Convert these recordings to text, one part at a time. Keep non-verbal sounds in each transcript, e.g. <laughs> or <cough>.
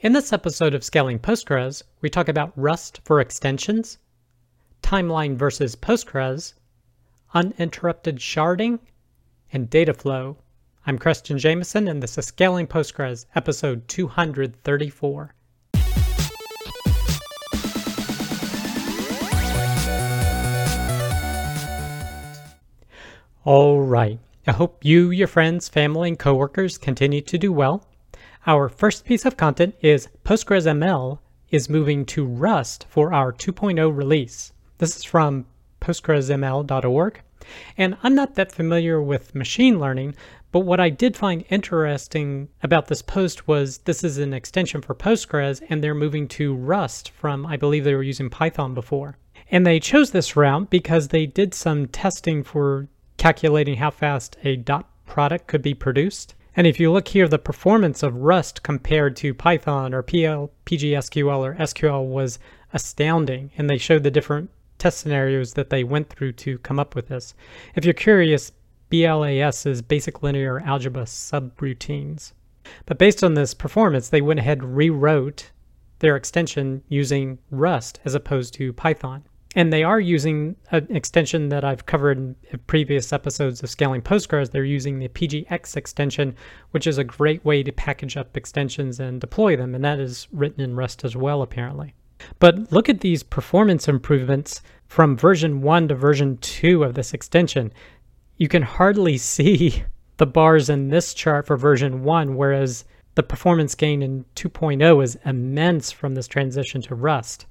In this episode of Scaling Postgres, we talk about Rust for extensions, Timescale versus Postgres, uninterrupted sharding, and data flow. I'm Creston Jamison, and this is Scaling Postgres, episode 234. All right. I hope you, your friends, family, and coworkers continue to do well. Our first piece of content is PostgresML is moving to Rust for our 2.0 release. This is from postgresml.org. And I'm not that familiar with machine learning, but what I did find interesting about this post was this is an extension for Postgres and they're moving to Rust from, I believe they were using Python before. And they chose this route because they did some testing for calculating how fast a dot product could be produced. And if you look here, the performance of Rust compared to Python or PL, PGSQL or SQL was astounding. And they showed the different test scenarios that they went through to come up with this. If you're curious, BLAS is basic linear algebra subroutines. But based on this performance, they went ahead rewrote their extension using Rust as opposed to Python. And they are using an extension that I've covered in previous episodes of Scaling Postgres. They're using the PGX extension, which is a great way to package up extensions and deploy them. And that is written in Rust as well, apparently. But look at these performance improvements from version 1 to version 2 of this extension. You can hardly <laughs> see the bars in this chart for version 1, whereas the performance gain in 2.0 is immense from this transition to Rust.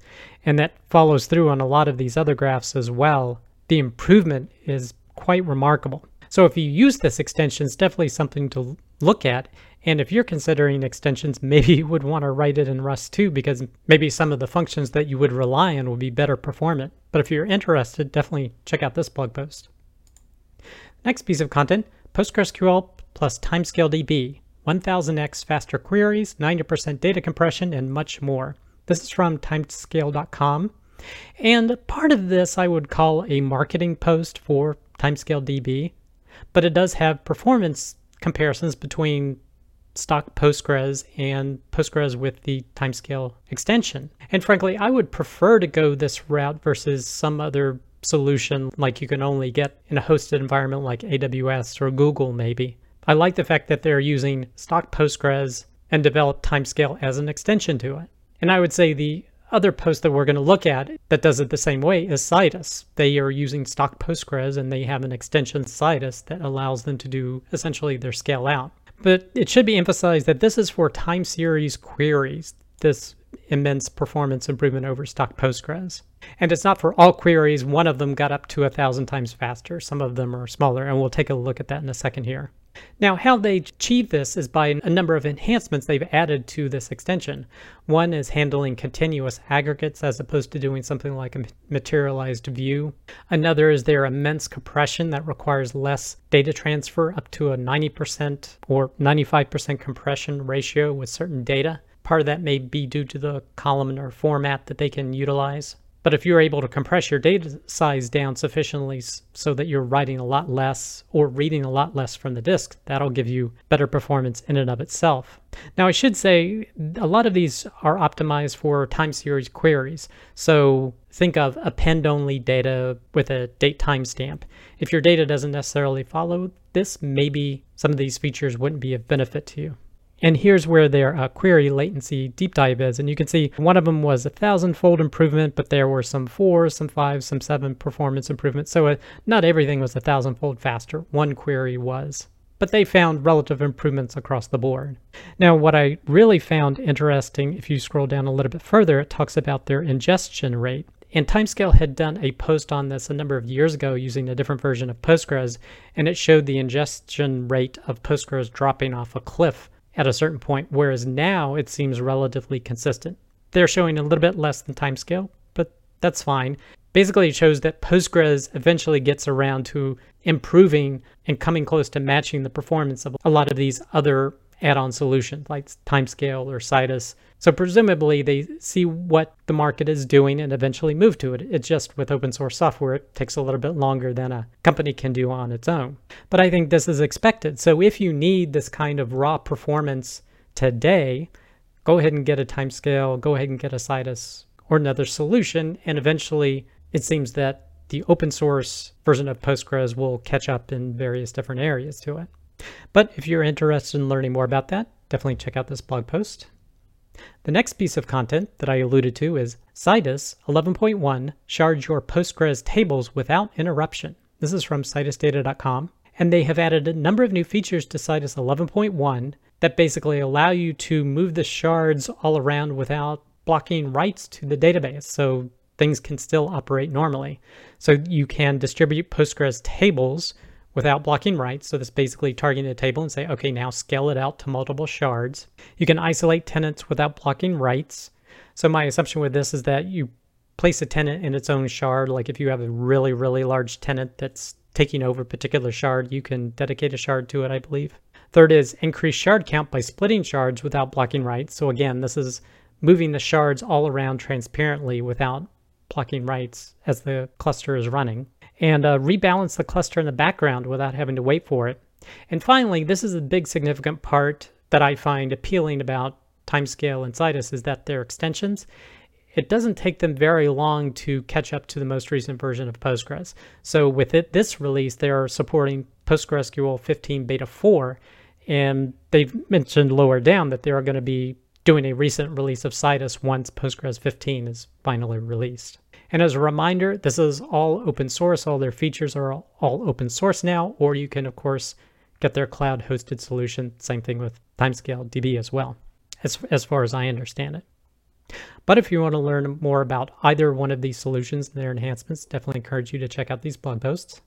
And that follows through on a lot of these other graphs as well. The improvement is quite remarkable. So if you use this extension, it's definitely something to look at. And if you're considering extensions, <laughs> maybe you would want to write it in Rust too, because maybe some of the functions that you would rely on will be better performant. But if you're interested, definitely check out this blog post. Next piece of content, PostgreSQL plus Timescale DB. 1000x faster queries, 90% data compression, and much more. This is from timescale.com. And part of this I would call a marketing post for Timescale DB, but it does have performance comparisons between stock Postgres and Postgres with the timescale extension. And frankly, I would prefer to go this route versus some other solution like you can only get in a hosted environment like AWS or Google maybe. I like the fact that they're using stock Postgres and develop timescale as an extension to it. And I would say the other post that we're going to look at that does it the same way is Citus. They are using stock Postgres and they have an extension Citus that allows them to do essentially their scale out. But it should be emphasized that this is for time series queries, this immense performance improvement over stock Postgres. And it's not for all queries. One of them got up to a thousand times faster. Some of them are smaller, and we'll take a look at that in a second here. Now, how they achieve this is by a number of enhancements they've added to this extension. One is handling continuous aggregates as opposed to doing something like a materialized view. Another is their immense compression that requires less data transfer up to a 90% or 95% compression ratio with certain data. Part of that may be due to the columnar format that they can utilize. But if you're able to compress your data size down sufficiently so that you're writing a lot less or reading a lot less from the disk, that'll give you better performance in and of itself. Now, I should say a lot of these are optimized for time series queries. So think of append only data with a date timestamp. If your data doesn't necessarily follow this, maybe some of these features wouldn't be of benefit to you. And here's where their uh, query latency deep dive is. And you can see one of them was a thousand-fold improvement, but there were some four, some five, some seven performance improvements. So uh, not everything was a thousand-fold faster. One query was. But they found relative improvements across the board. Now, what I really found interesting, if you scroll down a little bit further, it talks about their ingestion rate. And Timescale had done a post on this a number of years ago using a different version of Postgres, and it showed the ingestion rate of Postgres dropping off a cliff at a certain point, whereas now it seems relatively consistent. They're showing a little bit less than timescale, but that's fine. Basically, it shows that Postgres eventually gets around to improving and coming close to matching the performance of a lot of these other add-on solutions like Timescale or Citus. So presumably they see what the market is doing and eventually move to it. It's just with open source software, it takes a little bit longer than a company can do on its own. But I think this is expected. So if you need this kind of raw performance today, go ahead and get a timescale, go ahead and get a Citus or another solution, and eventually it seems that the open source version of Postgres will catch up in various different areas to it. But if you're interested in learning more about that, definitely check out this blog post. The next piece of content that I alluded to is Citus 11.1 shards your Postgres tables without interruption. This is from citusdata.com, and they have added a number of new features to Citus 11.1 that basically allow you to move the shards all around without blocking writes to the database. So things can still operate normally. So you can distribute Postgres tables without blocking writes. So this basically targeting a table and say, okay, now scale it out to multiple shards. You can isolate tenants without blocking writes. So my assumption with this is that you place a tenant in its own shard. Like if you have a really, really large tenant that's taking over a particular shard, you can dedicate a shard to it, I believe. Third is increase shard count by splitting shards without blocking writes. So again, this is moving the shards all around transparently without blocking writes as the cluster is running, and uh, rebalance the cluster in the background without having to wait for it. And finally, this is a big significant part that I find appealing about Timescale and Citus is that they're extensions. It doesn't take them very long to catch up to the most recent version of Postgres. So with it, this release, they are supporting PostgreSQL 15 Beta 4, and they've mentioned lower down that they are going to be doing a recent release of Citus once Postgres 15 is finally released. And as a reminder, this is all open source. All their features are all, open source now, or you can, of course, get their cloud hosted solution. Same thing with Timescale DB as well, as, as far as I understand it. But if you want to learn more about either one of these solutions and their enhancements, definitely encourage you to check out these blog posts.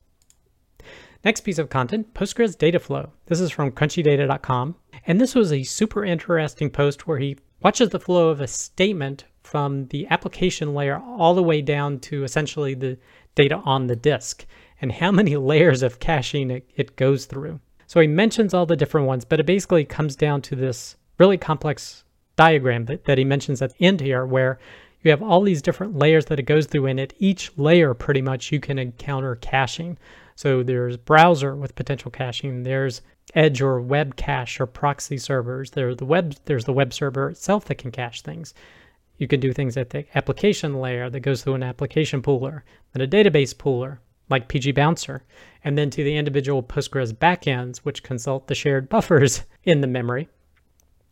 Next piece of content, Postgres data flow. This is from crunchydata.com. And this was a super interesting post where he watches the flow of a statement from the application layer all the way down to essentially the data on the disk and how <laughs> many layers of caching it, it goes through. So he mentions all the different ones, but it basically comes down to this really complex diagram that, that he mentions at the end here where you have all these different layers that it goes through and at each layer pretty much you can encounter caching. So there's browser with potential caching. There's edge or web cache or proxy servers. There's the web. There's the web server itself that can cache things. You can do things at the application layer that goes through an application pooler, then a database pooler like PG Bouncer, and then to the individual Postgres backends, which consult the shared buffers <laughs> in the memory.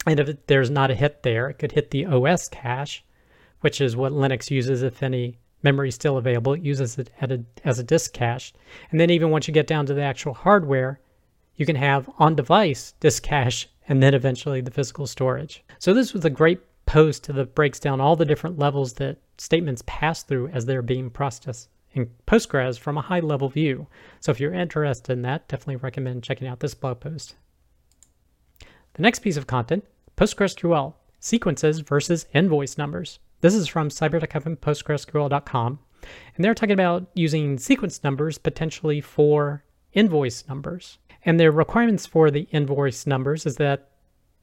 And if there's not a hit there, it could hit the OS cache, which is what Linux uses if any memory is still available. It uses it a, as a disk cache. And then even once you get down to the actual hardware, you can have on-device disk cache and then eventually the physical storage. So this was a great post that breaks down all the different levels that statements pass through as they're being processed in Postgres from a high level view. So if you're interested in that, definitely recommend checking out this blog post. The next piece of content, PostgreSQL, sequences versus invoice numbers. This is from cyber.postgresql.com, and they're talking about using sequence numbers potentially for invoice numbers. And their requirements for the invoice numbers is that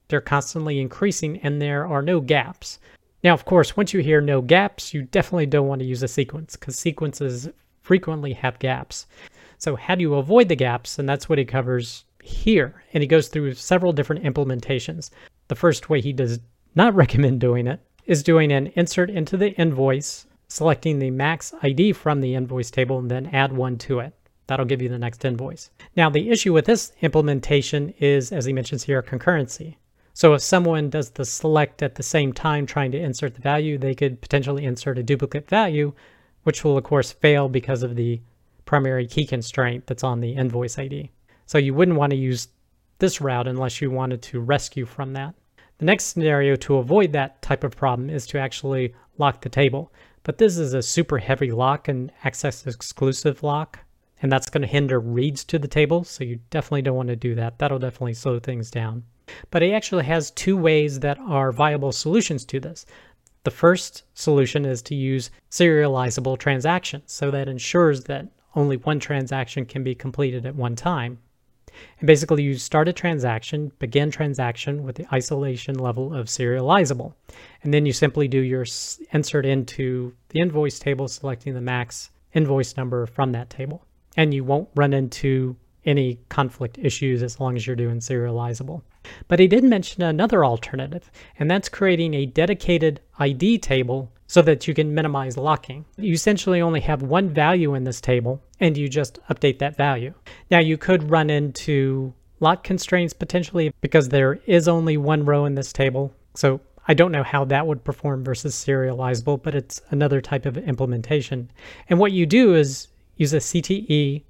they're constantly increasing and there are no gaps. Now, of course, once you hear no gaps, you definitely don't want to use a sequence because sequences frequently have gaps. So, how do you avoid the gaps? And that's what he covers here. And he goes through several different implementations. The first way he does not <laughs> recommend doing it is doing an insert into the invoice, selecting the max ID from the invoice table, and then add one to it. That'll give you the next invoice. Now, the issue with this implementation is, as he mentions here, concurrency. So if someone does the select at the same time trying to insert the value, they could potentially insert a duplicate value, which will of course fail because of the primary key constraint that's on the invoice ID. So you wouldn't want to use this route unless you wanted to rescue from that. The next scenario to avoid that type of problem is to actually lock the table. But this is a super heavy lock and access exclusive lock, and that's going to hinder reads to the table. So you definitely don't want to do that. That'll definitely slow things down. But he actually has two ways that are viable solutions to this. The first solution is to use serializable transactions. So that ensures that only one transaction can be completed at one time. And basically you start a transaction, begin transaction with the isolation level of serializable. And then you simply do your insert into the invoice table, selecting the max invoice number from that table. And you won't run into any conflict issues as long as you're doing serializable. But he did mention another alternative, and that's creating a dedicated ID table so that you can minimize locking. You essentially only have one value in this table, and you just update that value. Now, you could run into lock constraints potentially because there is only one row in this table. So I don't know how that would perform versus serializable, but it's another type of implementation. And what you do is use a CTE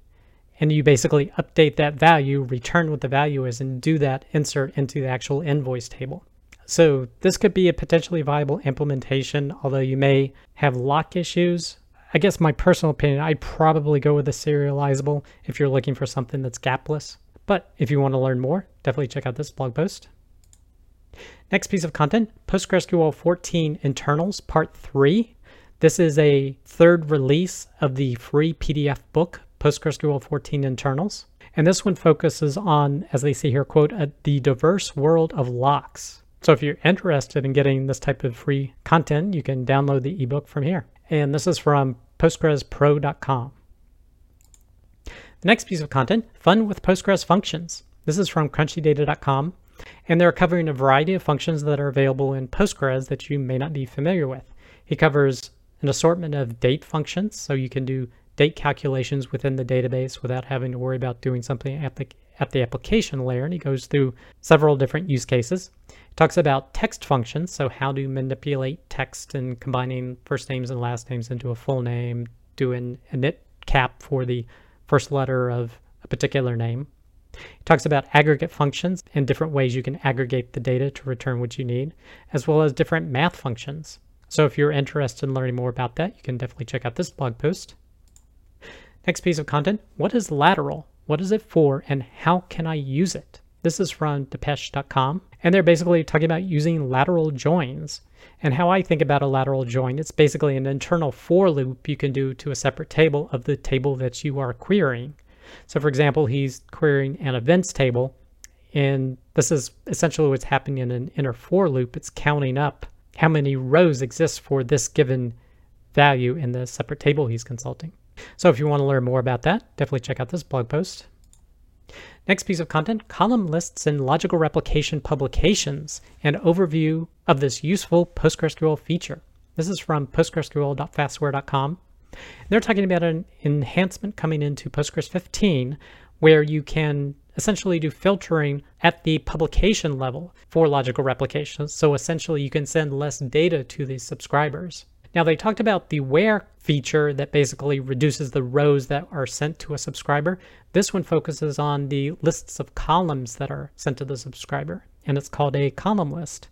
and you basically update that value, return what the value is, and do that insert into the actual invoice table. So this could be a potentially viable implementation, although you may have lock issues. I guess my personal opinion, I'd probably go with a serializable if you're looking for something that's gapless. But if you want to learn more, definitely check out this blog post. Next piece of content, PostgreSQL 14 internals, part three. This is a third release of the free PDF book, PostgreSQL 14 internals. And this one focuses on, as they say here, quote, the diverse world of locks. So if you're interested in getting this type of free content, you can download the ebook from here. And this is from postgrespro.com. The next piece of content, fun with Postgres functions. This is from crunchydata.com, and they're covering a variety of functions that are available in Postgres that you may not be familiar with. He covers an assortment of date functions, so you can do date calculations within the database without having to worry about doing something at the, at the application layer. And he goes through several different use cases. He talks about text functions, so how to manipulate text and combining first names and last names into a full name, doing a init cap for the first letter of a particular name. He talks about aggregate functions and different ways you can aggregate the data to return what you need, as well as different math functions. So if you're interested in learning more about that, you can definitely check out this blog post. Next piece of content, what is lateral? What is it for and how can I use it? This is from depesz.com, and they're basically talking about using lateral joins. And how I think about a lateral join, it's basically an internal for loop you can do to a separate table of the table that you are querying. So for example, he's querying an events table, and this is essentially what's happening in an inner for loop. It's counting up how many rows exist for this given value in the separate table he's consulting. So if you want to learn more about that, definitely check out this blog post. Next piece of content, column lists and logical replication publications, an overview of this useful PostgreSQL feature. This is from postgresql.fastware.com. They're talking about an enhancement coming into Postgres 15 where you can essentially do filtering at the publication level for logical replications. So essentially you can send less data to the subscribers. Now they talked about the where feature that basically reduces the rows that are sent to a subscriber. This one focuses on the lists of columns that are sent to the subscriber, and it's called a column list.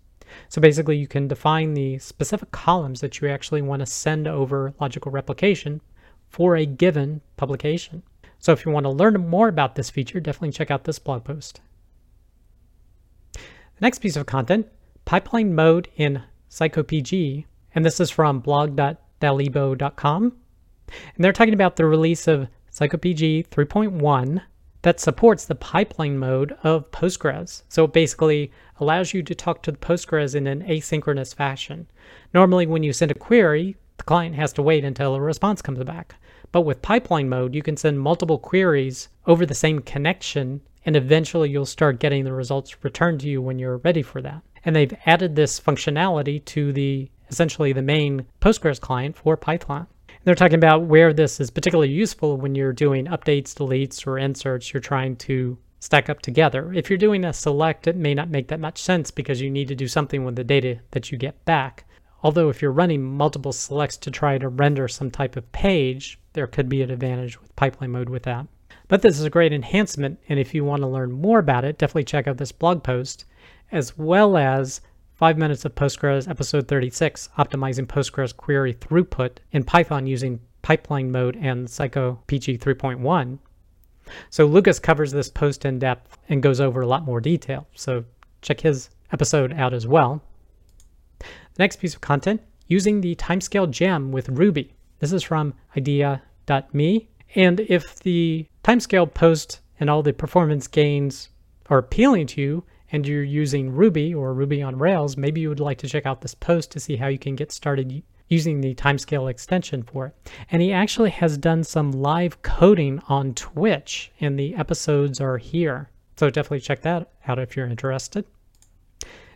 So basically you can define the specific columns that you actually want to send over logical replication for a given publication. So if you want to learn more about this feature, definitely check out this blog post. The next piece of content, pipeline mode in Psycopg and this is from blog.dalibo.com. And they're talking about the release of Psycopg 3.1 that supports the pipeline mode of Postgres. So it basically allows you to talk to the Postgres in an asynchronous fashion. Normally, when you send a query, the client has to wait until a response comes back. But with pipeline mode, you can send multiple queries over the same connection, and eventually you'll start getting the results returned to you when you're ready for that. And they've added this functionality to the essentially the main Postgres client for Python. They're talking about where this is particularly useful when you're doing updates, deletes, or inserts you're trying to stack up together. If you're doing a select, it may not make that much sense because you need to do something with the data that you get back. Although if you're running multiple selects to try to render some type of page, there could be an advantage with pipeline mode with that. But this is a great enhancement, and if you want to learn more about it, definitely check out this blog post, as well as 5 Minutes of Postgres, Episode 36, Optimizing Postgres Query Throughput in Python using Pipeline Mode and Psycopg 3.1. So Lukas covers this post in depth and goes over a lot more detail. So check his episode out as well. The next piece of content, using the timescale gem with Ruby. This is from ideia.me. And if the timescale post and all the performance gains are appealing to you, and you're using Ruby or Ruby on Rails, maybe you would like to check out this post to see how you can get started using the timescale extension for it. And he actually has done some live coding on Twitch, and the episodes are here. So definitely check that out if you're interested.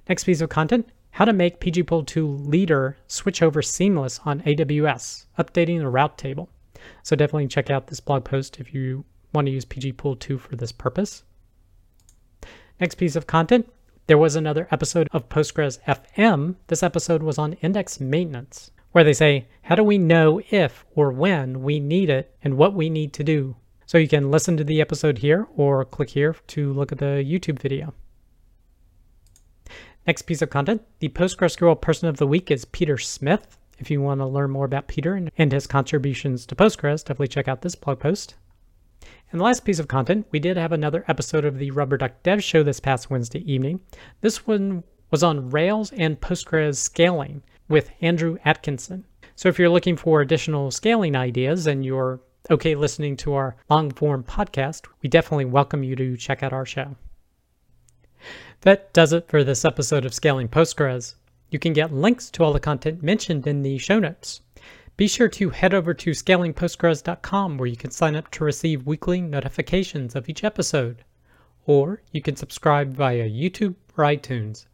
Next piece of content, how to make pgpool 2 leader switch over seamless on AWS, updating the route table. So definitely check out this blog post if you want to use pgpool 2 for this purpose. Next piece of content, there was another episode of Postgres FM. This episode was on index maintenance, where they say, how do we know if or when we need it and what we need to do? So you can listen to the episode here or click here to look at the YouTube video. Next piece of content, the PostgreSQL Person of the Week is Peter Smith. If you want to learn more about Peter and his contributions to Postgres, definitely check out this blog post. And the last piece of content, we did have another episode of the Rubber Duck Dev Show this past Wednesday evening. This one was on Rails and Postgres scaling with Andrew Atkinson. So if you're looking for additional scaling ideas and you're okay listening to our long form podcast, we definitely welcome you to check out our show. That does it for this episode of Scaling Postgres. You can get links to all the content mentioned in the show notes. Be sure to head over to scalingpostgres.com where you can sign up to receive weekly notifications of each episode. Or you can subscribe via YouTube or iTunes.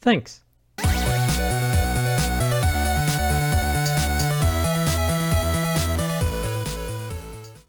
Thanks.